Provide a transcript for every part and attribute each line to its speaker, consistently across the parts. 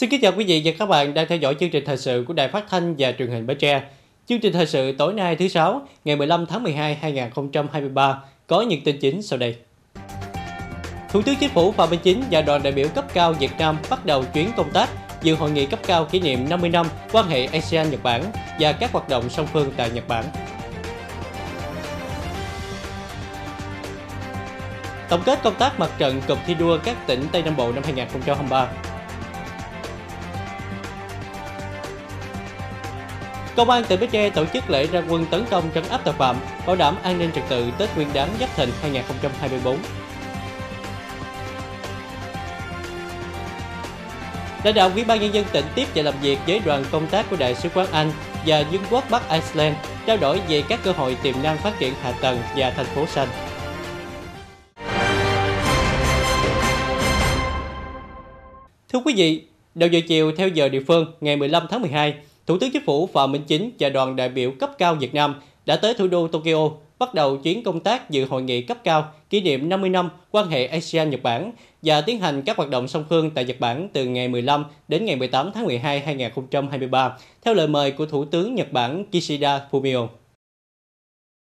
Speaker 1: Xin kính chào quý vị và các bạn đang theo dõi chương trình thời sự của Đài Phát thanh và Truyền hình Bến Tre. Chương trình thời sự tối nay thứ sáu, ngày 15 tháng 12 2023 có những tin chính sau đây. Thủ tướng Chính phủ Phạm Minh Chính và đoàn đại biểu cấp cao Việt Nam bắt đầu chuyến công tác dự hội nghị cấp cao kỷ niệm 50 năm quan hệ ASEAN-Nhật Bản và các hoạt động song phương tại Nhật Bản. Tổng kết công tác mặt trận cụm thi đua các tỉnh Tây Nam Bộ năm 2023. Công an tỉnh Bến Tre tổ chức lễ ra quân tấn công trấn áp tội phạm, bảo đảm an ninh trật tự Tết Nguyên đán Giáp Thìn 2024. Lãnh đạo Ủy ban nhân dân tỉnh tiếp và làm việc với đoàn công tác của Đại sứ quán Anh và Vương quốc Bắc Iceland trao đổi về các cơ hội tiềm năng phát triển hạ tầng và thành phố xanh. Thưa quý vị, đầu giờ chiều theo giờ địa phương ngày 15 tháng 12, Thủ tướng Chính phủ Phạm Minh Chính và đoàn đại biểu cấp cao Việt Nam đã tới thủ đô Tokyo, bắt đầu chuyến công tác dự hội nghị cấp cao kỷ niệm 50 năm quan hệ ASEAN-Nhật Bản và tiến hành các hoạt động song phương tại Nhật Bản từ ngày 15 đến ngày 18 tháng 12 2023 theo lời mời của Thủ tướng Nhật Bản Kishida Fumio.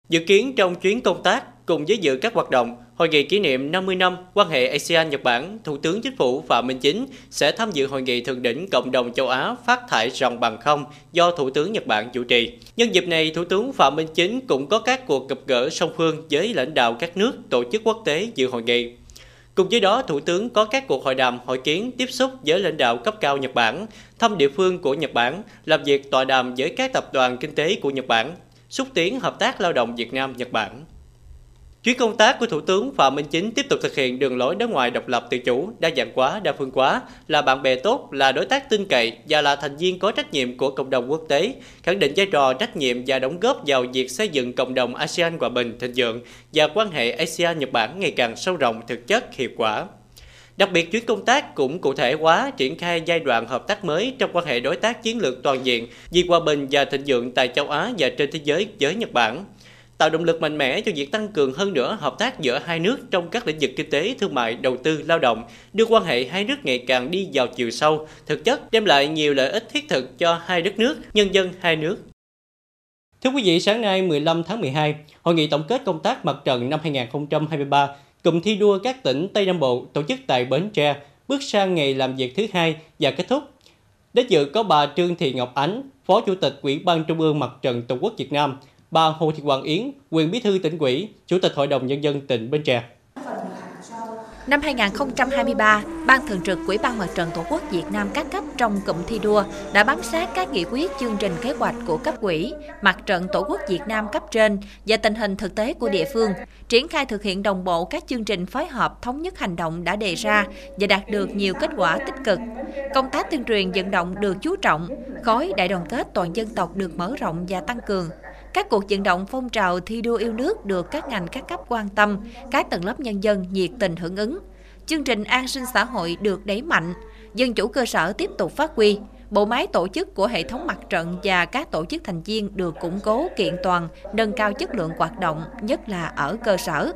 Speaker 1: Dự kiến trong chuyến công tác cùng với dự các hoạt động Hội nghị kỷ niệm 50 năm quan hệ ASEAN-Nhật Bản, Thủ tướng Chính phủ Phạm Minh Chính sẽ tham dự hội nghị thượng đỉnh Cộng đồng châu Á phát thải ròng bằng không do Thủ tướng Nhật Bản chủ trì. Nhân dịp này, Thủ tướng Phạm Minh Chính cũng có các cuộc gặp gỡ song phương với lãnh đạo các nước, tổ chức quốc tế dự hội nghị. Cùng với đó, Thủ tướng có các cuộc hội đàm, hội kiến, tiếp xúc với lãnh đạo cấp cao Nhật Bản, thăm địa phương của Nhật Bản, làm việc tọa đàm với các tập đoàn kinh tế của Nhật Bản, xúc tiến hợp tác lao động Việt Nam-Nhật Bản. Chuyến công tác của Thủ tướng Phạm Minh Chính tiếp tục thực hiện đường lối đối ngoại độc lập tự chủ, đa dạng hóa, đa phương hóa, là bạn bè tốt, là đối tác tin cậy và là thành viên có trách nhiệm của cộng đồng quốc tế, khẳng định vai trò trách nhiệm và đóng góp vào việc xây dựng cộng đồng ASEAN hòa bình, thịnh vượng và quan hệ ASEAN-Nhật Bản ngày càng sâu rộng, thực chất, hiệu quả. Đặc biệt, chuyến công tác cũng cụ thể hóa triển khai giai đoạn hợp tác mới trong quan hệ đối tác chiến lược toàn diện vì hòa bình và thịnh vượng tại châu Á và trên thế giới với Nhật Bản tạo động lực mạnh mẽ cho việc tăng cường hơn nữa hợp tác giữa hai nước trong các lĩnh vực kinh tế, thương mại, đầu tư, lao động, đưa quan hệ hai nước ngày càng đi vào chiều sâu, thực chất đem lại nhiều lợi ích thiết thực cho hai đất nước, nhân dân hai nước. Thưa quý vị, sáng nay 15 tháng 12, Hội nghị tổng kết công tác mặt trận năm 2023 cụm thi đua các tỉnh Tây Nam Bộ tổ chức tại Bến Tre bước sang ngày làm việc thứ hai và kết thúc. Đến dự có bà Trương Thị Ngọc Ánh, Phó Chủ tịch Ủy ban Trung ương Mặt trận Tổ quốc Việt Nam, bà Hồ Thị Hoàng Yến, quyền bí thư tỉnh ủy, Chủ tịch Hội đồng Nhân dân tỉnh Bến Tre.
Speaker 2: Năm 2023, Ban Thường trực Quỹ ban Mặt trận Tổ quốc Việt Nam các cấp trong cụm thi đua đã bám sát các nghị quyết chương trình kế hoạch của cấp quỹ, Mặt trận Tổ quốc Việt Nam cấp trên và tình hình thực tế của địa phương, triển khai thực hiện đồng bộ các chương trình phối hợp thống nhất hành động đã đề ra và đạt được nhiều kết quả tích cực. Công tác tuyên truyền vận động được chú trọng, khối đại đoàn kết toàn dân tộc được mở rộng và tăng cường, các cuộc vận động phong trào thi đua yêu nước được các ngành các cấp quan tâm, các tầng lớp nhân dân nhiệt tình hưởng ứng. Chương trình an sinh xã hội được đẩy mạnh, dân chủ cơ sở tiếp tục phát huy, bộ máy tổ chức của hệ thống mặt trận và các tổ chức thành viên được củng cố kiện toàn, nâng cao chất lượng hoạt động, nhất là ở cơ sở.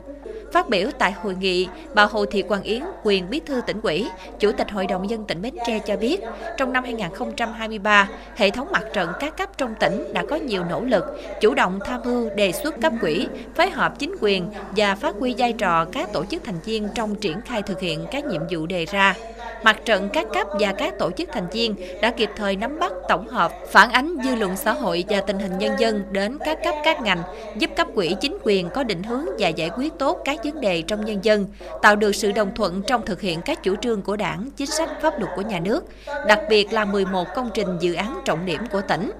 Speaker 2: Phát biểu tại hội nghị, bà Hồ Thị Quang Yến, quyền bí thư tỉnh ủy, Chủ tịch Hội đồng dân tỉnh Bến Tre cho biết, trong năm 2023, hệ thống mặt trận các cấp trong tỉnh đã có nhiều nỗ lực, chủ động tham mưu đề xuất cấp quỹ, phối hợp chính quyền và phát huy vai trò các tổ chức thành viên trong triển khai thực hiện các nhiệm vụ đề ra mặt trận các cấp và các tổ chức thành viên đã kịp thời nắm bắt tổng hợp, phản ánh dư luận xã hội và tình hình nhân dân đến các cấp các ngành, giúp cấp quỹ chính quyền có định hướng và giải quyết tốt các vấn đề trong nhân dân, tạo được sự đồng thuận trong thực hiện các chủ trương của đảng, chính sách pháp luật của nhà nước, đặc biệt là 11 công trình dự án trọng điểm của tỉnh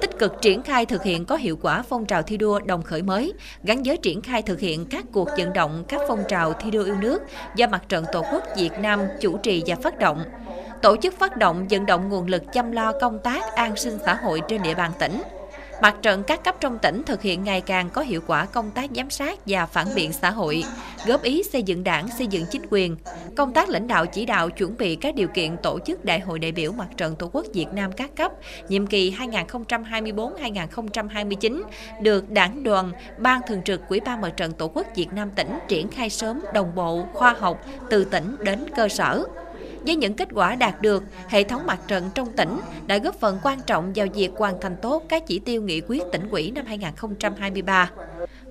Speaker 2: tích cực triển khai thực hiện có hiệu quả phong trào thi đua đồng khởi mới, gắn với triển khai thực hiện các cuộc vận động các phong trào thi đua yêu nước do Mặt trận Tổ quốc Việt Nam chủ trì và phát động. Tổ chức phát động vận động nguồn lực chăm lo công tác an sinh xã hội trên địa bàn tỉnh Mặt trận các cấp trong tỉnh thực hiện ngày càng có hiệu quả công tác giám sát và phản biện xã hội, góp ý xây dựng đảng, xây dựng chính quyền, công tác lãnh đạo chỉ đạo chuẩn bị các điều kiện tổ chức Đại hội đại biểu Mặt trận Tổ quốc Việt Nam các cấp nhiệm kỳ 2024-2029 được Đảng đoàn, Ban Thường trực Quỹ ban Mặt trận Tổ quốc Việt Nam tỉnh triển khai sớm, đồng bộ, khoa học từ tỉnh đến cơ sở với những kết quả đạt được, hệ thống mặt trận trong tỉnh đã góp phần quan trọng vào việc hoàn thành tốt các chỉ tiêu nghị quyết tỉnh ủy năm 2023.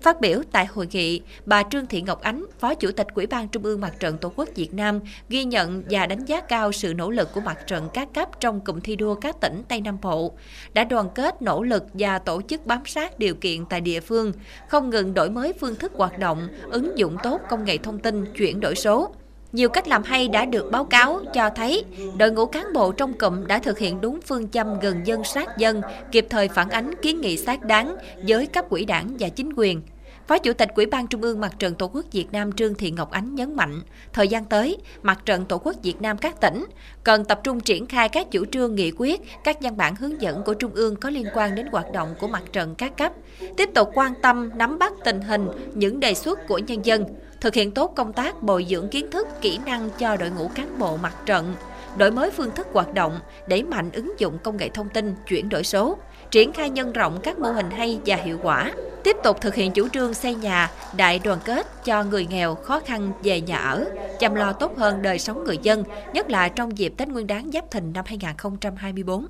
Speaker 2: Phát biểu tại hội nghị, bà Trương Thị Ngọc Ánh, Phó Chủ tịch Ủy ban Trung ương Mặt trận Tổ quốc Việt Nam, ghi nhận và đánh giá cao sự nỗ lực của mặt trận các cấp trong cụm thi đua các tỉnh Tây Nam Bộ, đã đoàn kết nỗ lực và tổ chức bám sát điều kiện tại địa phương, không ngừng đổi mới phương thức hoạt động, ứng dụng tốt công nghệ thông tin, chuyển đổi số. Nhiều cách làm hay đã được báo cáo cho thấy đội ngũ cán bộ trong cụm đã thực hiện đúng phương châm gần dân sát dân, kịp thời phản ánh kiến nghị xác đáng với cấp quỹ đảng và chính quyền. Phó Chủ tịch Ủy ban Trung ương Mặt trận Tổ quốc Việt Nam Trương Thị Ngọc Ánh nhấn mạnh, thời gian tới, Mặt trận Tổ quốc Việt Nam các tỉnh cần tập trung triển khai các chủ trương nghị quyết, các văn bản hướng dẫn của Trung ương có liên quan đến hoạt động của mặt trận các cấp, tiếp tục quan tâm nắm bắt tình hình, những đề xuất của nhân dân, thực hiện tốt công tác bồi dưỡng kiến thức, kỹ năng cho đội ngũ cán bộ mặt trận, đổi mới phương thức hoạt động, đẩy mạnh ứng dụng công nghệ thông tin, chuyển đổi số, triển khai nhân rộng các mô hình hay và hiệu quả, tiếp tục thực hiện chủ trương xây nhà, đại đoàn kết cho người nghèo khó khăn về nhà ở, chăm lo tốt hơn đời sống người dân, nhất là trong dịp Tết Nguyên đán Giáp Thìn năm 2024.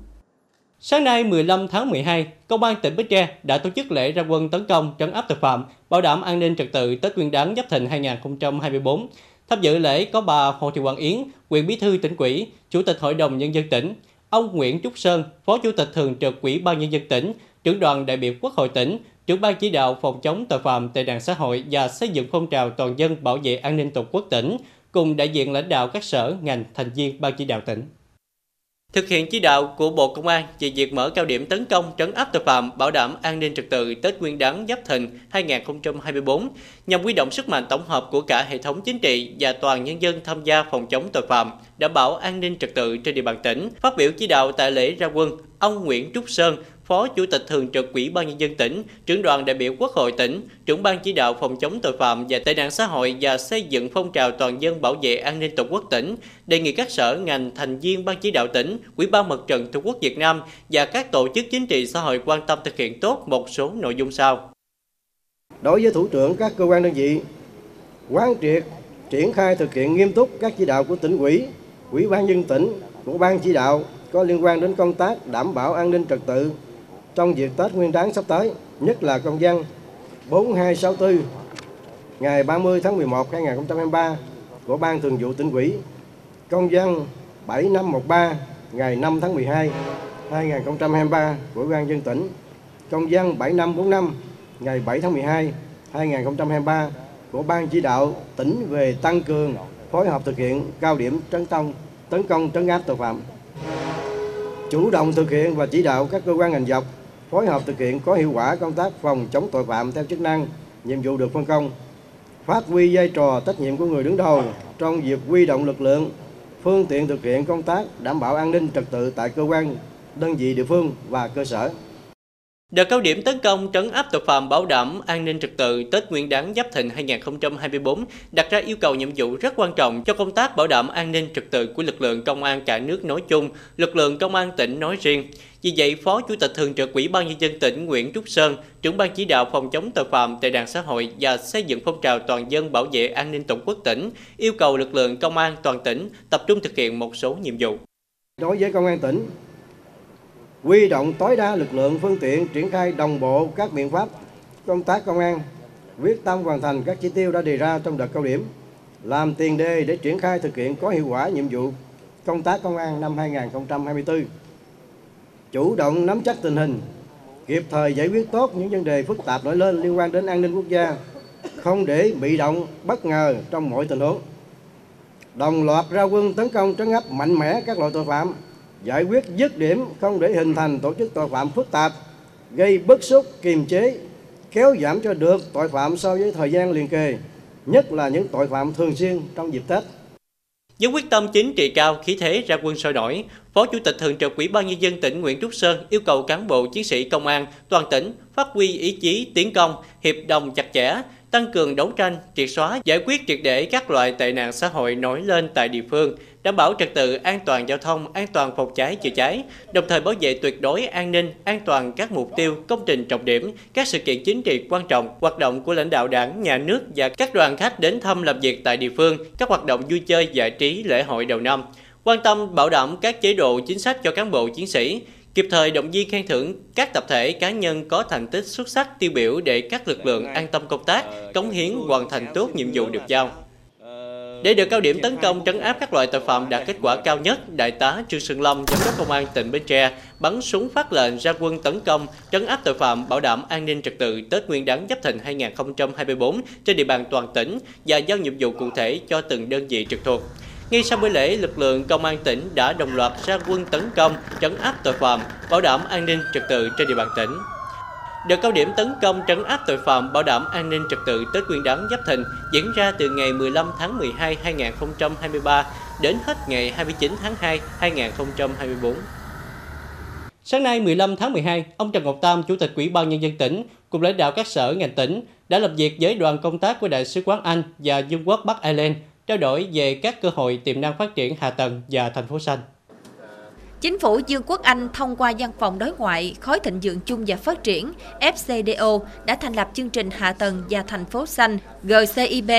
Speaker 1: Sáng nay 15 tháng 12, Công an tỉnh Bến Tre đã tổ chức lễ ra quân tấn công trấn áp tội phạm, bảo đảm an ninh trật tự Tết Nguyên đán Giáp Thìn 2024. Tham dự lễ có bà Hồ Thị Hoàng Yến, quyền bí thư tỉnh ủy, Chủ tịch Hội đồng Nhân dân tỉnh, ông Nguyễn Trúc Sơn, Phó Chủ tịch Thường trực Ủy ban Nhân dân tỉnh, trưởng đoàn đại biểu Quốc hội tỉnh, trưởng ban chỉ đạo phòng chống tội phạm tệ nạn xã hội và xây dựng phong trào toàn dân bảo vệ an ninh tổ quốc tỉnh, cùng đại diện lãnh đạo các sở, ngành, thành viên ban chỉ đạo tỉnh. Thực hiện chỉ đạo của Bộ Công an về việc mở cao điểm tấn công trấn áp tội phạm, bảo đảm an ninh trật tự Tết Nguyên đán Giáp Thìn 2024 nhằm huy động sức mạnh tổng hợp của cả hệ thống chính trị và toàn nhân dân tham gia phòng chống tội phạm, đảm bảo an ninh trật tự trên địa bàn tỉnh. Phát biểu chỉ đạo tại lễ ra quân, ông Nguyễn Trúc Sơn, Phó Chủ tịch Thường trực Ủy ban Nhân dân tỉnh, trưởng đoàn đại biểu Quốc hội tỉnh, trưởng ban chỉ đạo phòng chống tội phạm và tệ nạn xã hội và xây dựng phong trào toàn dân bảo vệ an ninh Tổ quốc tỉnh, đề nghị các sở ngành thành viên ban chỉ đạo tỉnh, Ủy ban Mặt trận Tổ quốc Việt Nam và các tổ chức chính trị xã hội quan tâm thực hiện tốt một số nội dung sau.
Speaker 3: Đối với thủ trưởng các cơ quan đơn vị, quán triệt triển khai thực hiện nghiêm túc các chỉ đạo của tỉnh ủy, ủy ban nhân tỉnh, của ban chỉ đạo có liên quan đến công tác đảm bảo an ninh trật tự trong dịp Tết Nguyên đán sắp tới, nhất là công dân 4264 ngày 30 tháng 11 2023 của Ban Thường vụ tỉnh ủy, công dân 7513 ngày 5 tháng 12 2023 của Ban dân tỉnh, công dân 7545 ngày 7 tháng 12 2023 của Ban chỉ đạo tỉnh về tăng cường phối hợp thực hiện cao điểm tấn công tấn công trấn áp tội phạm chủ động thực hiện và chỉ đạo các cơ quan ngành dọc phối hợp thực hiện có hiệu quả công tác phòng chống tội phạm theo chức năng, nhiệm vụ được phân công, phát huy vai trò trách nhiệm của người đứng đầu trong việc huy động lực lượng, phương tiện thực hiện công tác đảm bảo an ninh trật tự tại cơ quan, đơn vị địa phương và cơ sở.
Speaker 1: Đợt cao điểm tấn công trấn áp tội phạm bảo đảm an ninh trật tự Tết Nguyên đán Giáp Thìn 2024 đặt ra yêu cầu nhiệm vụ rất quan trọng cho công tác bảo đảm an ninh trật tự của lực lượng công an cả nước nói chung, lực lượng công an tỉnh nói riêng. Vì vậy, Phó Chủ tịch Thường trực Ủy ban Nhân dân tỉnh Nguyễn Trúc Sơn, trưởng ban chỉ đạo phòng chống tội phạm tệ nạn xã hội và xây dựng phong trào toàn dân bảo vệ an ninh tổ quốc tỉnh, yêu cầu lực lượng công an toàn tỉnh tập trung thực hiện một số nhiệm vụ.
Speaker 3: Đối với công an tỉnh, huy động tối đa lực lượng phương tiện triển khai đồng bộ các biện pháp công tác công an quyết tâm hoàn thành các chỉ tiêu đã đề ra trong đợt cao điểm làm tiền đề để triển khai thực hiện có hiệu quả nhiệm vụ công tác công an năm 2024 chủ động nắm chắc tình hình, kịp thời giải quyết tốt những vấn đề phức tạp nổi lên liên quan đến an ninh quốc gia, không để bị động, bất ngờ trong mọi tình huống đồng loạt ra quân tấn công trấn áp mạnh mẽ các loại tội phạm, giải quyết dứt điểm không để hình thành tổ chức tội phạm phức tạp, gây bức xúc, kiềm chế, kéo giảm cho được tội phạm so với thời gian liền kề, nhất là những tội phạm thường xuyên trong dịp Tết.
Speaker 1: Với quyết tâm chính trị cao, khí thế ra quân sôi nổi, Phó Chủ tịch Thường trực Ủy ban Nhân dân tỉnh Nguyễn Trúc Sơn yêu cầu cán bộ chiến sĩ công an toàn tỉnh phát huy ý chí tiến công, hiệp đồng chặt chẽ, tăng cường đấu tranh, triệt xóa, giải quyết triệt để các loại tệ nạn xã hội nổi lên tại địa phương, đảm bảo trật tự an toàn giao thông, an toàn phòng cháy chữa cháy, đồng thời bảo vệ tuyệt đối an ninh, an toàn các mục tiêu, công trình trọng điểm, các sự kiện chính trị quan trọng, hoạt động của lãnh đạo đảng, nhà nước và các đoàn khách đến thăm làm việc tại địa phương, các hoạt động vui chơi giải trí lễ hội đầu năm quan tâm bảo đảm các chế độ chính sách cho cán bộ chiến sĩ, kịp thời động viên khen thưởng các tập thể cá nhân có thành tích xuất sắc tiêu biểu để các lực lượng an tâm công tác, cống hiến hoàn thành tốt nhiệm vụ được giao. Để được cao điểm tấn công trấn áp các loại tội phạm đạt kết quả cao nhất, Đại tá Trương Sơn Long Giám đốc Công an tỉnh Bến Tre, bắn súng phát lệnh ra quân tấn công, trấn áp tội phạm, bảo đảm an ninh trật tự Tết Nguyên đán Giáp Thìn 2024 trên địa bàn toàn tỉnh và giao nhiệm vụ cụ thể cho từng đơn vị trực thuộc. Ngay sau buổi lễ, lực lượng công an tỉnh đã đồng loạt ra quân tấn công, trấn áp tội phạm, bảo đảm an ninh trật tự trên địa bàn tỉnh. Đợt cao điểm tấn công trấn áp tội phạm bảo đảm an ninh trật tự Tết Nguyên đán Giáp Thìn diễn ra từ ngày 15 tháng 12 2023 đến hết ngày 29 tháng 2 2024. Sáng nay 15 tháng 12, ông Trần Ngọc Tam, Chủ tịch Ủy ban Nhân dân tỉnh, cùng lãnh đạo các sở ngành tỉnh đã làm việc với đoàn công tác của Đại sứ quán Anh và Dương quốc Bắc Ireland trao đổi về các cơ hội tiềm năng phát triển hạ tầng và thành phố xanh.
Speaker 2: Chính phủ Dương quốc Anh thông qua văn phòng đối ngoại khối thịnh vượng chung và phát triển FCDO đã thành lập chương trình hạ tầng và thành phố xanh GCIB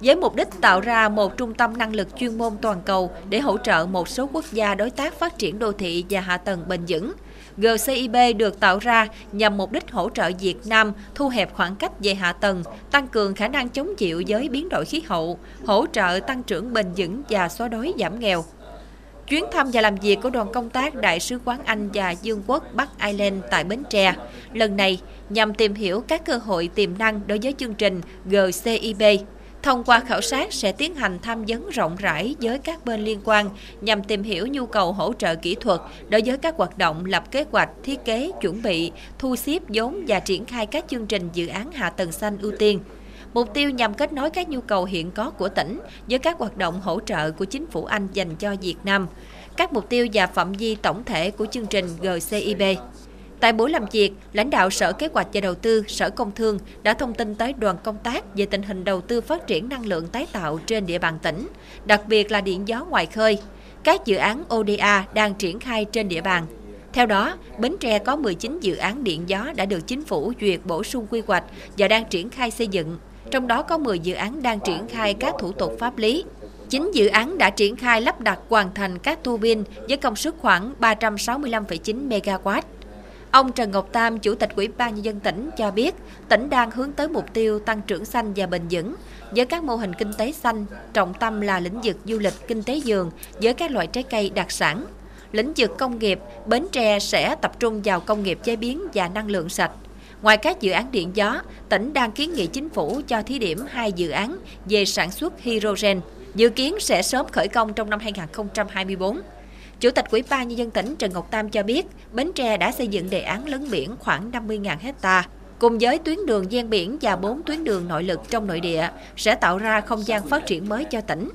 Speaker 2: với mục đích tạo ra một trung tâm năng lực chuyên môn toàn cầu để hỗ trợ một số quốc gia đối tác phát triển đô thị và hạ tầng bền vững. GCIB được tạo ra nhằm mục đích hỗ trợ Việt Nam thu hẹp khoảng cách về hạ tầng, tăng cường khả năng chống chịu với biến đổi khí hậu, hỗ trợ tăng trưởng bền vững và xóa đói giảm nghèo. Chuyến thăm và làm việc của đoàn công tác Đại sứ quán Anh và Dương quốc Bắc Ireland tại Bến Tre lần này nhằm tìm hiểu các cơ hội tiềm năng đối với chương trình GCIB. Thông qua khảo sát sẽ tiến hành tham vấn rộng rãi với các bên liên quan nhằm tìm hiểu nhu cầu hỗ trợ kỹ thuật đối với các hoạt động lập kế hoạch, thiết kế, chuẩn bị, thu xếp vốn và triển khai các chương trình dự án hạ tầng xanh ưu tiên. Mục tiêu nhằm kết nối các nhu cầu hiện có của tỉnh với các hoạt động hỗ trợ của chính phủ Anh dành cho Việt Nam, các mục tiêu và phạm vi tổng thể của chương trình GCIB. Tại buổi làm việc, lãnh đạo Sở Kế hoạch và Đầu tư, Sở Công Thương đã thông tin tới đoàn công tác về tình hình đầu tư phát triển năng lượng tái tạo trên địa bàn tỉnh, đặc biệt là điện gió ngoài khơi. Các dự án ODA đang triển khai trên địa bàn. Theo đó, Bến Tre có 19 dự án điện gió đã được chính phủ duyệt bổ sung quy hoạch và đang triển khai xây dựng. Trong đó có 10 dự án đang triển khai các thủ tục pháp lý. 9 dự án đã triển khai lắp đặt hoàn thành các tua bin với công suất khoảng 365,9 MW. Ông Trần Ngọc Tam, Chủ tịch Ủy ban Nhân dân tỉnh cho biết, tỉnh đang hướng tới mục tiêu tăng trưởng xanh và bền vững với các mô hình kinh tế xanh, trọng tâm là lĩnh vực du lịch, kinh tế vườn với các loại trái cây đặc sản. Lĩnh vực công nghiệp, Bến Tre sẽ tập trung vào công nghiệp chế biến và năng lượng sạch. Ngoài các dự án điện gió, tỉnh đang kiến nghị chính phủ cho thí điểm hai dự án về sản xuất hydrogen, dự kiến sẽ sớm khởi công trong năm 2024. Chủ tịch Ủy ban nhân dân tỉnh Trần Ngọc Tam cho biết, Bến Tre đã xây dựng đề án lấn biển khoảng 50.000 hecta cùng với tuyến đường gian biển và 4 tuyến đường nội lực trong nội địa sẽ tạo ra không gian phát triển mới cho tỉnh.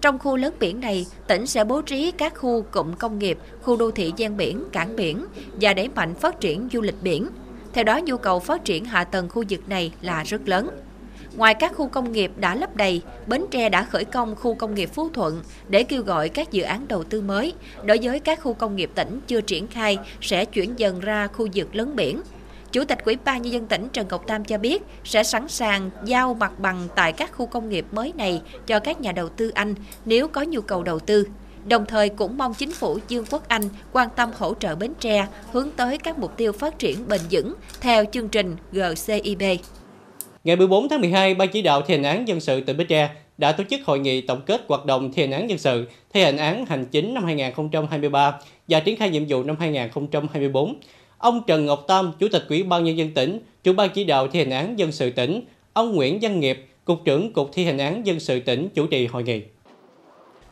Speaker 2: Trong khu lớn biển này, tỉnh sẽ bố trí các khu cụm công nghiệp, khu đô thị gian biển, cảng biển và đẩy mạnh phát triển du lịch biển. Theo đó, nhu cầu phát triển hạ tầng khu vực này là rất lớn. Ngoài các khu công nghiệp đã lấp đầy, Bến Tre đã khởi công khu công nghiệp Phú Thuận để kêu gọi các dự án đầu tư mới. Đối với các khu công nghiệp tỉnh chưa triển khai sẽ chuyển dần ra khu vực lớn biển. Chủ tịch Ủy ban nhân dân tỉnh Trần Ngọc Tam cho biết sẽ sẵn sàng giao mặt bằng tại các khu công nghiệp mới này cho các nhà đầu tư Anh nếu có nhu cầu đầu tư. Đồng thời cũng mong chính phủ Dương quốc Anh quan tâm hỗ trợ Bến Tre hướng tới các mục tiêu phát triển bền vững theo chương trình GCIB.
Speaker 1: Ngày 14 tháng 12, Ban chỉ đạo thi hành án dân sự tỉnh Bến Tre đã tổ chức hội nghị tổng kết hoạt động thi hành án dân sự, thi hành án hành chính năm 2023 và triển khai nhiệm vụ năm 2024. Ông Trần Ngọc Tam, Chủ tịch Ủy ban nhân dân tỉnh, trưởng ban chỉ đạo thi hành án dân sự tỉnh, ông Nguyễn Văn Nghiệp, cục trưởng cục thi hành án dân sự tỉnh chủ trì hội nghị.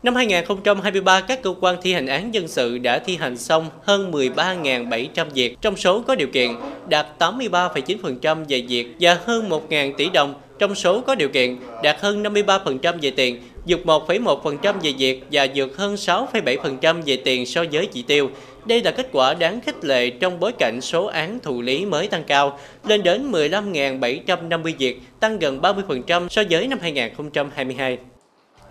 Speaker 1: Năm 2023, các cơ quan thi hành án dân sự đã thi hành xong hơn 13.700 việc, trong số có điều kiện đạt 83,9% về việc và hơn 1.000 tỷ đồng, trong số có điều kiện đạt hơn 53% về tiền, vượt 1,1% về việc và vượt hơn 6,7% về tiền so với chỉ tiêu. Đây là kết quả đáng khích lệ trong bối cảnh số án thụ lý mới tăng cao, lên đến 15.750 việc, tăng gần 30% so với năm 2022.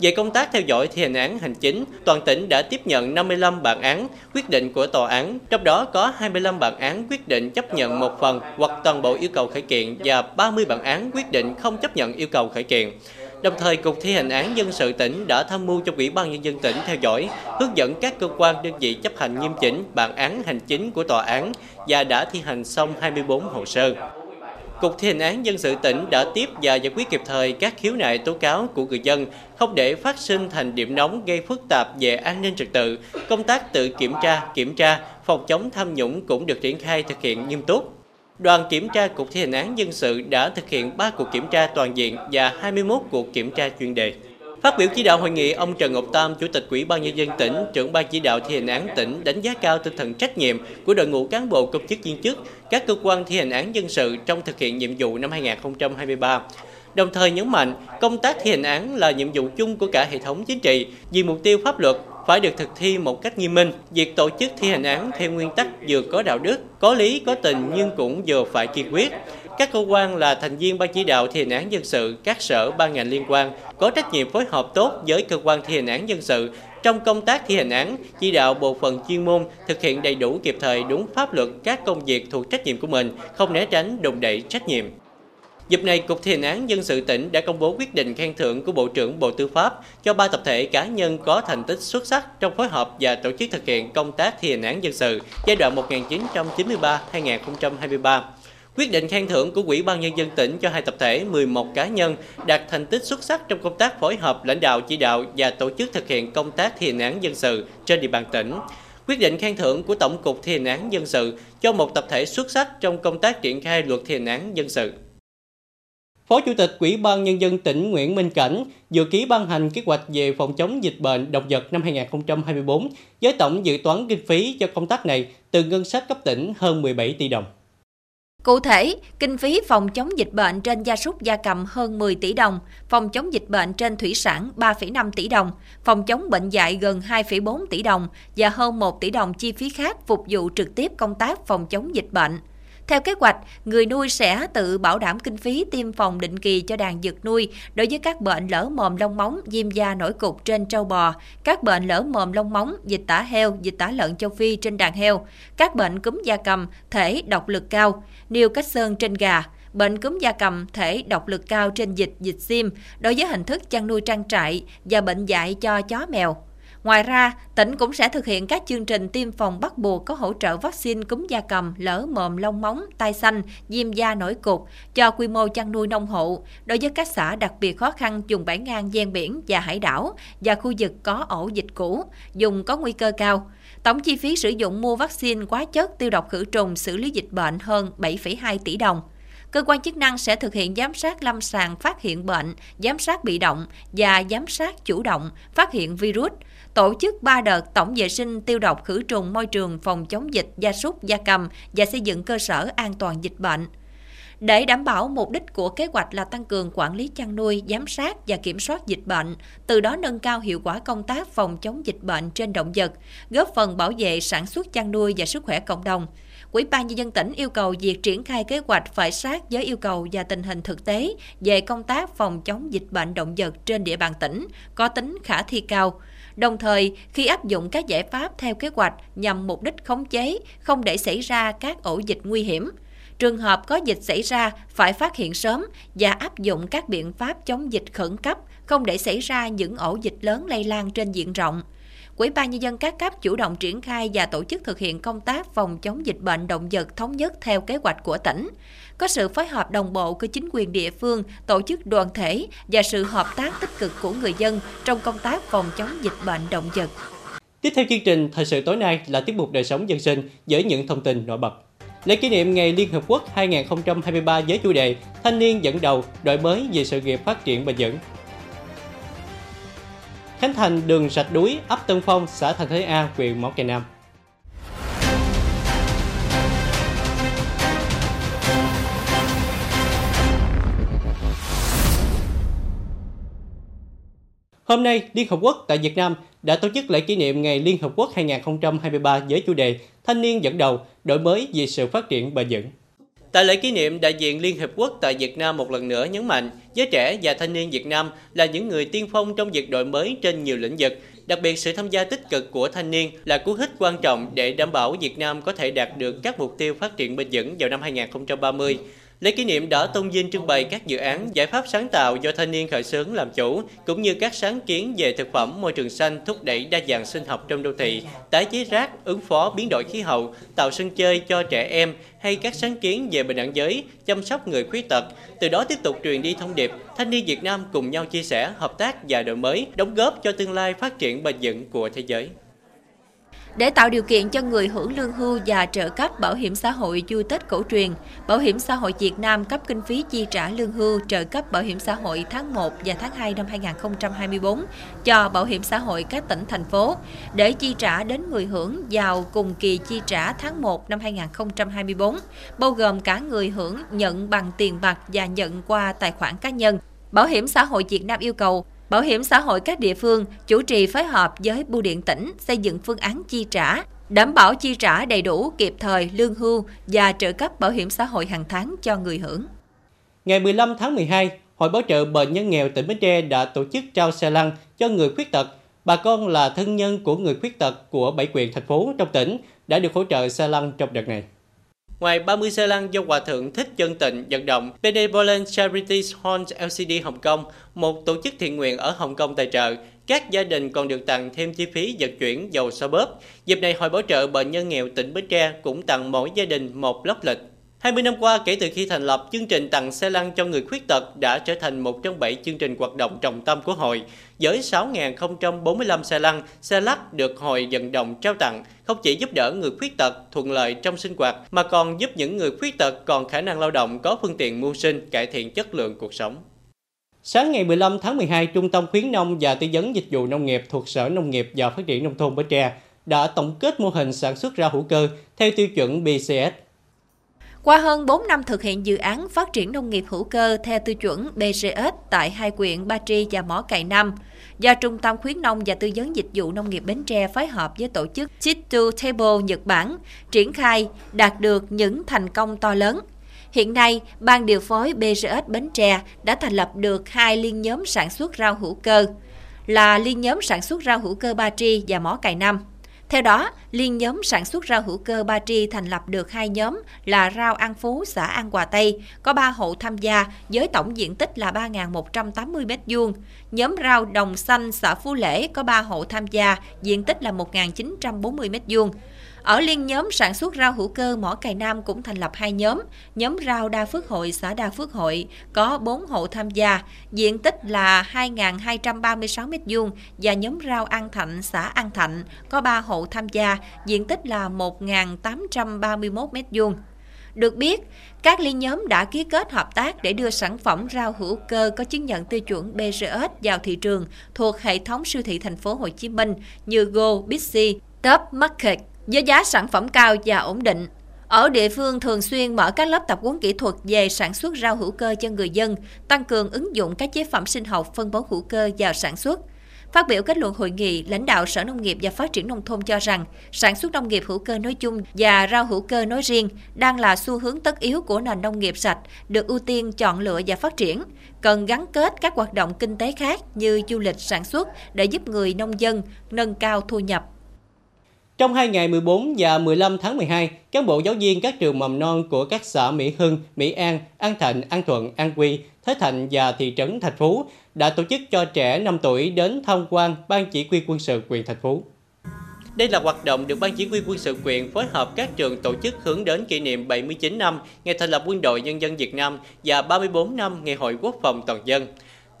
Speaker 1: Về công tác theo dõi thi hành án hành chính, toàn tỉnh đã tiếp nhận 55 bản án quyết định của tòa án, trong đó có 25 bản án quyết định chấp nhận một phần hoặc toàn bộ yêu cầu khởi kiện và 30 bản án quyết định không chấp nhận yêu cầu khởi kiện. Đồng thời, Cục Thi hành án dân sự tỉnh đã tham mưu cho Ủy ban Nhân dân tỉnh theo dõi, hướng dẫn các cơ quan đơn vị chấp hành nghiêm chỉnh bản án hành chính của tòa án và đã thi hành xong 24 hồ sơ. Cục Thi hành án dân sự tỉnh đã tiếp và giải quyết kịp thời các khiếu nại tố cáo của người dân, không để phát sinh thành điểm nóng gây phức tạp về an ninh trật tự. Công tác tự kiểm tra, kiểm tra, phòng chống tham nhũng cũng được triển khai thực hiện nghiêm túc. Đoàn kiểm tra Cục Thi hành án dân sự đã thực hiện 3 cuộc kiểm tra toàn diện và 21 cuộc kiểm tra chuyên đề. Phát biểu chỉ đạo hội nghị, ông Trần Ngọc Tam, Chủ tịch Ủy ban Nhân dân tỉnh, trưởng ban chỉ đạo thi hành án tỉnh đánh giá cao tinh thần trách nhiệm của đội ngũ cán bộ công chức viên chức, các cơ quan thi hành án dân sự trong thực hiện nhiệm vụ năm 2023. Đồng thời nhấn mạnh, công tác thi hành án là nhiệm vụ chung của cả hệ thống chính trị vì mục tiêu pháp luật phải được thực thi một cách nghiêm minh. Việc tổ chức thi hành án theo nguyên tắc vừa có đạo đức, có lý, có tình nhưng cũng vừa phải kiên quyết. Các cơ quan là thành viên ban chỉ đạo thi hành án dân sự, các sở ban ngành liên quan có trách nhiệm phối hợp tốt với cơ quan thi hành án dân sự trong công tác thi hành án, chỉ đạo bộ phận chuyên môn thực hiện đầy đủ kịp thời đúng pháp luật các công việc thuộc trách nhiệm của mình, không né tránh đồng đẩy trách nhiệm. Dịp này, Cục Thi hành án dân sự tỉnh đã công bố quyết định khen thưởng của Bộ trưởng Bộ Tư pháp cho ba tập thể cá nhân có thành tích xuất sắc trong phối hợp và tổ chức thực hiện công tác thi hành án dân sự giai đoạn 1993-2023. Quyết định khen thưởng của Ủy ban Nhân dân tỉnh cho hai tập thể 11 cá nhân đạt thành tích xuất sắc trong công tác phối hợp lãnh đạo, chỉ đạo và tổ chức thực hiện công tác thi hành án dân sự trên địa bàn tỉnh. Quyết định khen thưởng của Tổng cục Thi hành án dân sự cho một tập thể xuất sắc trong công tác triển khai luật thi hành án dân sự. Phó Chủ tịch Ủy ban Nhân dân tỉnh Nguyễn Minh Cảnh dự ký ban hành kế hoạch về phòng chống dịch bệnh động vật năm 2024 với tổng dự toán kinh phí cho công tác này từ ngân sách cấp tỉnh hơn 17 tỷ đồng.
Speaker 2: Cụ thể, kinh phí phòng chống dịch bệnh trên gia súc gia cầm hơn 10 tỷ đồng, phòng chống dịch bệnh trên thủy sản 3,5 tỷ đồng, phòng chống bệnh dạy gần 2,4 tỷ đồng và hơn 1 tỷ đồng chi phí khác phục vụ trực tiếp công tác phòng chống dịch bệnh. Theo kế hoạch, người nuôi sẽ tự bảo đảm kinh phí tiêm phòng định kỳ cho đàn vật nuôi đối với các bệnh lở mồm lông móng, viêm da nổi cục trên trâu bò, các bệnh lở mồm lông móng, dịch tả heo, dịch tả lợn châu Phi trên đàn heo, các bệnh cúm da cầm, thể độc lực cao, niêu cách sơn trên gà, bệnh cúm da cầm thể độc lực cao trên dịch dịch sim đối với hình thức chăn nuôi trang trại và bệnh dạy cho chó mèo. Ngoài ra, tỉnh cũng sẽ thực hiện các chương trình tiêm phòng bắt buộc có hỗ trợ vaccine cúm da cầm, lở mồm lông móng, tai xanh, diêm da nổi cục cho quy mô chăn nuôi nông hộ. Đối với các xã đặc biệt khó khăn dùng bãi ngang ven biển và hải đảo và khu vực có ổ dịch cũ, dùng có nguy cơ cao. Tổng chi phí sử dụng mua vaccine quá chất tiêu độc khử trùng xử lý dịch bệnh hơn 7,2 tỷ đồng. Cơ quan chức năng sẽ thực hiện giám sát lâm sàng phát hiện bệnh, giám sát bị động và giám sát chủ động phát hiện virus, tổ chức 3 đợt tổng vệ sinh tiêu độc khử trùng môi trường phòng chống dịch gia súc gia cầm và xây dựng cơ sở an toàn dịch bệnh. Để đảm bảo mục đích của kế hoạch là tăng cường quản lý chăn nuôi, giám sát và kiểm soát dịch bệnh, từ đó nâng cao hiệu quả công tác phòng chống dịch bệnh trên động vật, góp phần bảo vệ sản xuất chăn nuôi và sức khỏe cộng đồng. Ủy ban nhân dân tỉnh yêu cầu việc triển khai kế hoạch phải sát với yêu cầu và tình hình thực tế về công tác phòng chống dịch bệnh động vật trên địa bàn tỉnh, có tính khả thi cao. Đồng thời, khi áp dụng các giải pháp theo kế hoạch nhằm mục đích khống chế, không để xảy ra các ổ dịch nguy hiểm, trường hợp có dịch xảy ra phải phát hiện sớm và áp dụng các biện pháp chống dịch khẩn cấp, không để xảy ra những ổ dịch lớn lây lan trên diện rộng. Quỹ ban nhân dân các cấp chủ động triển khai và tổ chức thực hiện công tác phòng chống dịch bệnh động vật thống nhất theo kế hoạch của tỉnh. Có sự phối hợp đồng bộ của chính quyền địa phương, tổ chức đoàn thể và sự hợp tác tích cực của người dân trong công tác phòng chống dịch bệnh động vật.
Speaker 1: Tiếp theo chương trình thời sự tối nay là tiết mục đời sống dân sinh với những thông tin nổi bật. Lễ kỷ niệm Ngày Liên Hợp Quốc 2023 với chủ đề Thanh niên dẫn đầu, đổi mới về sự nghiệp phát triển bền vững khánh thành đường sạch đuối ấp Tân Phong, xã Thành Thới A, huyện Mỏ Cày Nam. Hôm nay, Liên Hợp Quốc tại Việt Nam đã tổ chức lễ kỷ niệm Ngày Liên Hợp Quốc 2023 với chủ đề Thanh niên dẫn đầu, đổi mới vì sự phát triển bền vững. Tại lễ kỷ niệm, đại diện Liên Hiệp Quốc tại Việt Nam một lần nữa nhấn mạnh, giới trẻ và thanh niên Việt Nam là những người tiên phong trong việc đổi mới trên nhiều lĩnh vực. Đặc biệt, sự tham gia tích cực của thanh niên là cú hích quan trọng để đảm bảo Việt Nam có thể đạt được các mục tiêu phát triển bền vững vào năm 2030. Lễ kỷ niệm đã tôn vinh trưng bày các dự án, giải pháp sáng tạo do thanh niên khởi xướng làm chủ, cũng như các sáng kiến về thực phẩm môi trường xanh thúc đẩy đa dạng sinh học trong đô thị, tái chế rác, ứng phó biến đổi khí hậu, tạo sân chơi cho trẻ em hay các sáng kiến về bình đẳng giới, chăm sóc người khuyết tật. Từ đó tiếp tục truyền đi thông điệp, thanh niên Việt Nam cùng nhau chia sẻ, hợp tác và đổi mới, đóng góp cho tương lai phát triển bền vững của thế giới.
Speaker 2: Để tạo điều kiện cho người hưởng lương hưu và trợ cấp bảo hiểm xã hội du Tết cổ truyền, Bảo hiểm xã hội Việt Nam cấp kinh phí chi trả lương hưu trợ cấp bảo hiểm xã hội tháng 1 và tháng 2 năm 2024 cho bảo hiểm xã hội các tỉnh, thành phố để chi trả đến người hưởng vào cùng kỳ chi trả tháng 1 năm 2024, bao gồm cả người hưởng nhận bằng tiền mặt và nhận qua tài khoản cá nhân. Bảo hiểm xã hội Việt Nam yêu cầu Bảo hiểm xã hội các địa phương chủ trì phối hợp với bưu điện tỉnh xây dựng phương án chi trả, đảm bảo chi trả đầy đủ kịp thời lương hưu và trợ cấp bảo hiểm xã hội hàng tháng cho người hưởng.
Speaker 1: Ngày 15 tháng 12, Hội Bảo trợ Bệnh nhân nghèo tỉnh Bến Tre đã tổ chức trao xe lăn cho người khuyết tật. Bà con là thân nhân của người khuyết tật của bảy huyện thành phố trong tỉnh đã được hỗ trợ xe lăn trong đợt này. Ngoài 30 xe lăn do Hòa Thượng Thích Chân Tịnh vận động, Benevolent Charities Horn LCD Hồng Kông, một tổ chức thiện nguyện ở Hồng Kông tài trợ, các gia đình còn được tặng thêm chi phí vận chuyển dầu xoa bóp. Dịp này, Hội Bảo trợ Bệnh nhân nghèo tỉnh Bến Tre cũng tặng mỗi gia đình một lốc lịch 20 năm qua, kể từ khi thành lập, chương trình tặng xe lăn cho người khuyết tật đã trở thành một trong bảy chương trình hoạt động trọng tâm của hội. Với 6.045 xe lăn, xe lắc được hội vận động trao tặng, không chỉ giúp đỡ người khuyết tật thuận lợi trong sinh hoạt, mà còn giúp những người khuyết tật còn khả năng lao động có phương tiện mưu sinh, cải thiện chất lượng cuộc sống. Sáng ngày 15 tháng 12, Trung tâm khuyến nông và tư vấn dịch vụ nông nghiệp thuộc Sở Nông nghiệp và Phát triển Nông thôn Bến Tre đã tổng kết mô hình sản xuất rau hữu cơ theo tiêu chuẩn BCS
Speaker 2: qua hơn 4 năm thực hiện dự án phát triển nông nghiệp hữu cơ theo tiêu chuẩn BGS tại hai quyện Ba Tri và Mỏ Cày Nam, do Trung tâm khuyến nông và tư vấn dịch vụ nông nghiệp Bến Tre phối hợp với tổ chức Chit to Table Nhật Bản triển khai đạt được những thành công to lớn. Hiện nay, Ban điều phối BGS Bến Tre đã thành lập được hai liên nhóm sản xuất rau hữu cơ, là liên nhóm sản xuất rau hữu cơ Ba Tri và Mỏ Cày năm. Theo đó, liên nhóm sản xuất rau hữu cơ Ba Tri thành lập được hai nhóm là rau An Phú, xã An Hòa Tây, có 3 hộ tham gia với tổng diện tích là 3.180 m2. Nhóm rau Đồng Xanh, xã Phú Lễ có 3 hộ tham gia, diện tích là 1.940 m2. Ở liên nhóm sản xuất rau hữu cơ Mỏ Cày Nam cũng thành lập hai nhóm. Nhóm rau Đa Phước Hội, xã Đa Phước Hội có 4 hộ tham gia, diện tích là 2.236 m2 và nhóm rau An Thạnh, xã An Thạnh có 3 hộ tham gia, diện tích là 1.831 m2. Được biết, các liên nhóm đã ký kết hợp tác để đưa sản phẩm rau hữu cơ có chứng nhận tiêu chuẩn BRS vào thị trường thuộc hệ thống siêu thị thành phố Hồ Chí Minh như Go, Bixi, Top Market với giá sản phẩm cao và ổn định. Ở địa phương thường xuyên mở các lớp tập huấn kỹ thuật về sản xuất rau hữu cơ cho người dân, tăng cường ứng dụng các chế phẩm sinh học phân bón hữu cơ vào sản xuất. Phát biểu kết luận hội nghị, lãnh đạo Sở Nông nghiệp và Phát triển Nông thôn cho rằng sản xuất nông nghiệp hữu cơ nói chung và rau hữu cơ nói riêng đang là xu hướng tất yếu của nền nông nghiệp sạch, được ưu tiên chọn lựa và phát triển. Cần gắn kết các hoạt động kinh tế khác như du lịch sản xuất để giúp người nông dân nâng cao thu nhập,
Speaker 1: trong hai ngày 14 và 15 tháng 12, cán bộ giáo viên các trường mầm non của các xã Mỹ Hưng, Mỹ An, An Thạnh, An Thuận, An Quy, Thới Thạnh và thị trấn Thạch Phú đã tổ chức cho trẻ 5 tuổi đến tham quan Ban Chỉ huy quân sự quyền Thạch Phú. Đây là hoạt động được Ban Chỉ huy quân sự quyền phối hợp các trường tổ chức hướng đến kỷ niệm 79 năm ngày thành lập Quân đội Nhân dân Việt Nam và 34 năm ngày Hội Quốc phòng toàn dân.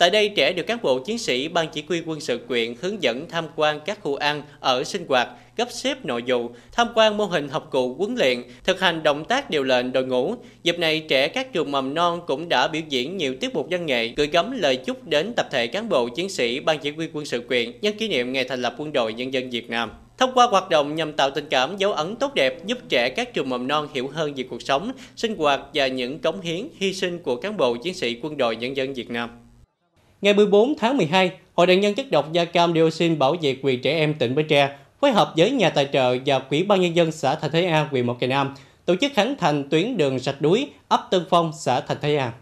Speaker 1: Tại đây, trẻ được cán bộ chiến sĩ Ban Chỉ huy quân sự quyện hướng dẫn tham quan các khu ăn, ở sinh hoạt, gấp xếp nội vụ, tham quan mô hình học cụ huấn luyện, thực hành động tác điều lệnh đội ngũ. Dịp này, trẻ các trường mầm non cũng đã biểu diễn nhiều tiết mục văn nghệ, gửi gắm lời chúc đến tập thể cán bộ chiến sĩ Ban Chỉ huy quân sự quyện nhân kỷ niệm ngày thành lập Quân đội Nhân dân Việt Nam. Thông qua hoạt động nhằm tạo tình cảm dấu ấn tốt đẹp giúp trẻ các trường mầm non hiểu hơn về cuộc sống, sinh hoạt và những cống hiến, hy sinh của cán bộ chiến sĩ quân đội nhân dân Việt Nam. Ngày 14 tháng 12, Hội đồng nhân chất độc da cam dioxin bảo vệ quyền trẻ em tỉnh Bến Tre phối hợp với nhà tài trợ và Quỹ ban nhân dân xã Thành Thới A, huyện Mộc Cày Nam tổ chức khánh thành tuyến đường rạch đuối ấp Tân Phong, xã Thành Thới A.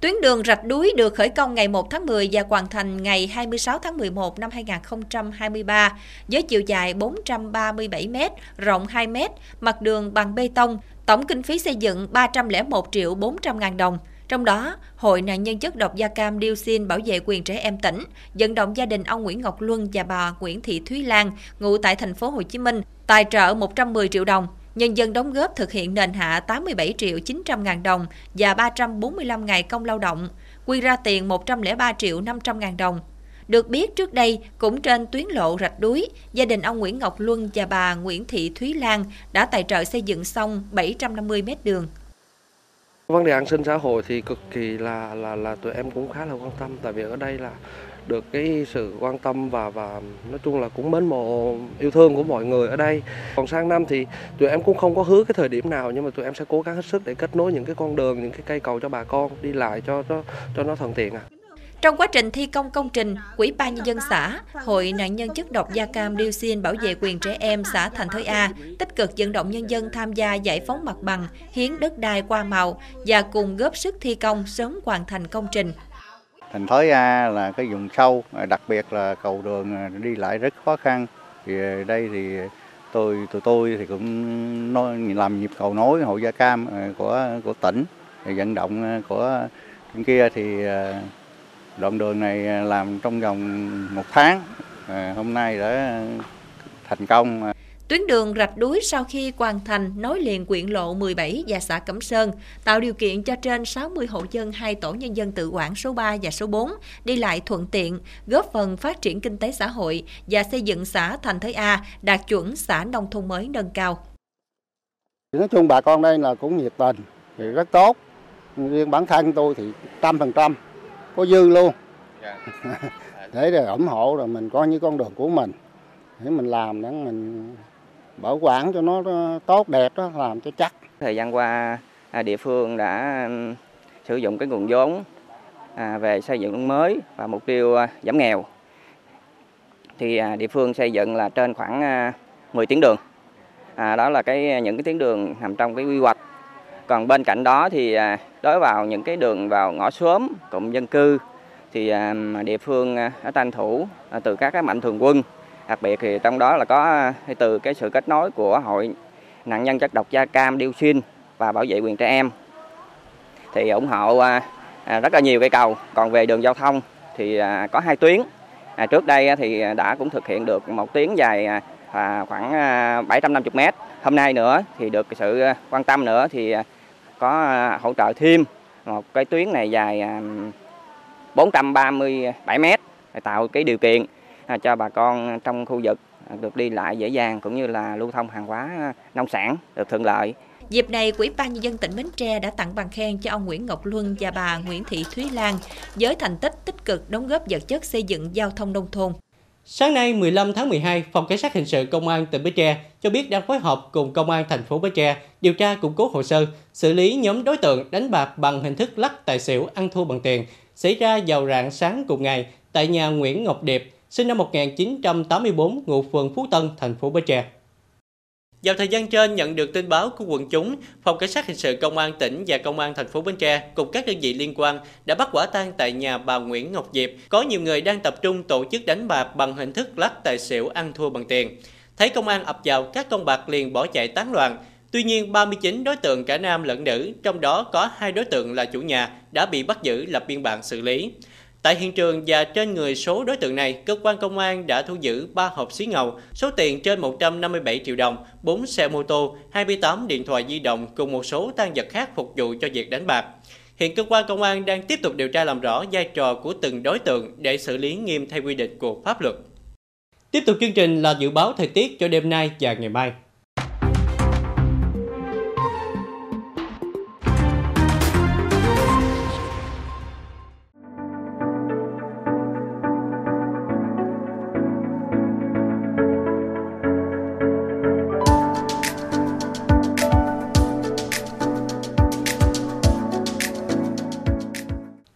Speaker 2: Tuyến đường Rạch Đuối được khởi công ngày 1 tháng 10 và hoàn thành ngày 26 tháng 11 năm 2023 với chiều dài 437 m, rộng 2 m, mặt đường bằng bê tông, tổng kinh phí xây dựng 301 triệu 400 ngàn đồng. Trong đó, Hội nạn nhân chất độc da cam dioxin bảo vệ quyền trẻ em tỉnh vận động gia đình ông Nguyễn Ngọc Luân và bà Nguyễn Thị Thúy Lan ngụ tại thành phố Hồ Chí Minh tài trợ 110 triệu đồng nhân dân đóng góp thực hiện nền hạ 87 triệu 900 ngàn đồng và 345 ngày công lao động, quy ra tiền 103 triệu 500 ngàn đồng. Được biết trước đây, cũng trên tuyến lộ rạch đuối, gia đình ông Nguyễn Ngọc Luân và bà Nguyễn Thị Thúy Lan đã tài trợ xây dựng xong 750 mét đường.
Speaker 4: Vấn đề an sinh xã hội thì cực kỳ là là là tụi em cũng khá là quan tâm tại vì ở đây là được cái sự quan tâm và và nói chung là cũng mến mộ yêu thương của mọi người ở đây. Còn sang năm thì tụi em cũng không có hứa cái thời điểm nào nhưng mà tụi em sẽ cố gắng hết sức để kết nối những cái con đường, những cái cây cầu cho bà con đi lại cho cho cho nó thuận tiện à.
Speaker 2: Trong quá trình thi công công trình, Quỹ ban nhân dân xã, Hội nạn nhân chất độc da cam dioxin bảo vệ quyền trẻ em xã Thành Thới A tích cực vận động nhân dân tham gia giải phóng mặt bằng, hiến đất đai qua màu và cùng góp sức thi công sớm hoàn thành công trình.
Speaker 5: Thành Thới A là cái vùng sâu, đặc biệt là cầu đường đi lại rất khó khăn. Thì đây thì tôi tụi tôi thì cũng nói, làm nhịp cầu nối hội da cam ờ, của của tỉnh, thì vận động ờ, của bên kia thì ờ, đoạn đường này làm trong vòng một tháng, ờ, hôm nay đã thành công.
Speaker 2: Tuyến đường rạch đuối sau khi hoàn thành nối liền quyện lộ 17 và xã Cẩm Sơn, tạo điều kiện cho trên 60 hộ dân hai tổ nhân dân tự quản số 3 và số 4 đi lại thuận tiện, góp phần phát triển kinh tế xã hội và xây dựng xã Thành Thới A đạt chuẩn xã nông thôn mới nâng cao.
Speaker 6: Nói chung bà con đây là cũng nhiệt tình, thì rất tốt. Riêng bản thân tôi thì trăm phần trăm, có dư luôn. để để ủng hộ rồi mình có những con đường của mình. Để mình làm để mình bảo quản cho nó tốt đẹp đó làm cho chắc.
Speaker 7: Thời gian qua à, địa phương đã sử dụng cái nguồn vốn à, về xây dựng nông mới và mục tiêu à, giảm nghèo. Thì địa phương xây dựng là trên khoảng 10 tuyến đường. À, đó là cái những cái tuyến đường nằm trong cái quy hoạch còn bên cạnh đó thì à, đối vào những cái đường vào ngõ xóm cụm dân cư thì à, địa phương à, đã tranh thủ từ các cái mạnh thường quân. Đặc biệt thì trong đó là có từ cái sự kết nối của hội nạn nhân chất độc da cam dioxin và bảo vệ quyền trẻ em. Thì ủng hộ rất là nhiều cây cầu. Còn về đường giao thông thì có hai tuyến. Trước đây thì đã cũng thực hiện được một tuyến dài khoảng 750 mét. hôm nay nữa thì được sự quan tâm nữa thì có à, hỗ trợ thêm một cái tuyến này dài à, 437 m tạo cái điều kiện à, cho bà con trong khu vực được đi lại dễ dàng cũng như là lưu thông hàng hóa nông sản được thuận lợi.
Speaker 2: Dịp này, Quỹ ban nhân dân tỉnh Bến Tre đã tặng bằng khen cho ông Nguyễn Ngọc Luân và bà Nguyễn Thị Thúy Lan với thành tích tích cực đóng góp vật chất xây dựng giao thông nông thôn.
Speaker 1: Sáng nay 15 tháng 12, Phòng Cảnh sát Hình sự Công an tỉnh Bến Tre cho biết đang phối hợp cùng Công an thành phố Bến Tre điều tra củng cố hồ sơ, xử lý nhóm đối tượng đánh bạc bằng hình thức lắc tài xỉu ăn thua bằng tiền xảy ra vào rạng sáng cùng ngày tại nhà Nguyễn Ngọc Điệp, sinh năm 1984, ngụ phường Phú Tân, thành phố Bến Tre. Vào thời gian trên nhận được tin báo của quần chúng, Phòng Cảnh sát hình sự Công an tỉnh và Công an thành phố Bến Tre cùng các đơn vị liên quan đã bắt quả tang tại nhà bà Nguyễn Ngọc Diệp có nhiều người đang tập trung tổ chức đánh bạc bằng hình thức lắc tài xỉu ăn thua bằng tiền. Thấy công an ập vào, các con bạc liền bỏ chạy tán loạn. Tuy nhiên, 39 đối tượng cả nam lẫn nữ, trong đó có hai đối tượng là chủ nhà, đã bị bắt giữ lập biên bản xử lý. Tại hiện trường và trên người số đối tượng này, cơ quan công an đã thu giữ 3 hộp xí ngầu, số tiền trên 157 triệu đồng, 4 xe mô tô, 28 điện thoại di động cùng một số tăng vật khác phục vụ cho việc đánh bạc. Hiện cơ quan công an đang tiếp tục điều tra làm rõ vai trò của từng đối tượng để xử lý nghiêm theo quy định của pháp luật. Tiếp tục chương trình là dự báo thời tiết cho đêm nay và ngày mai.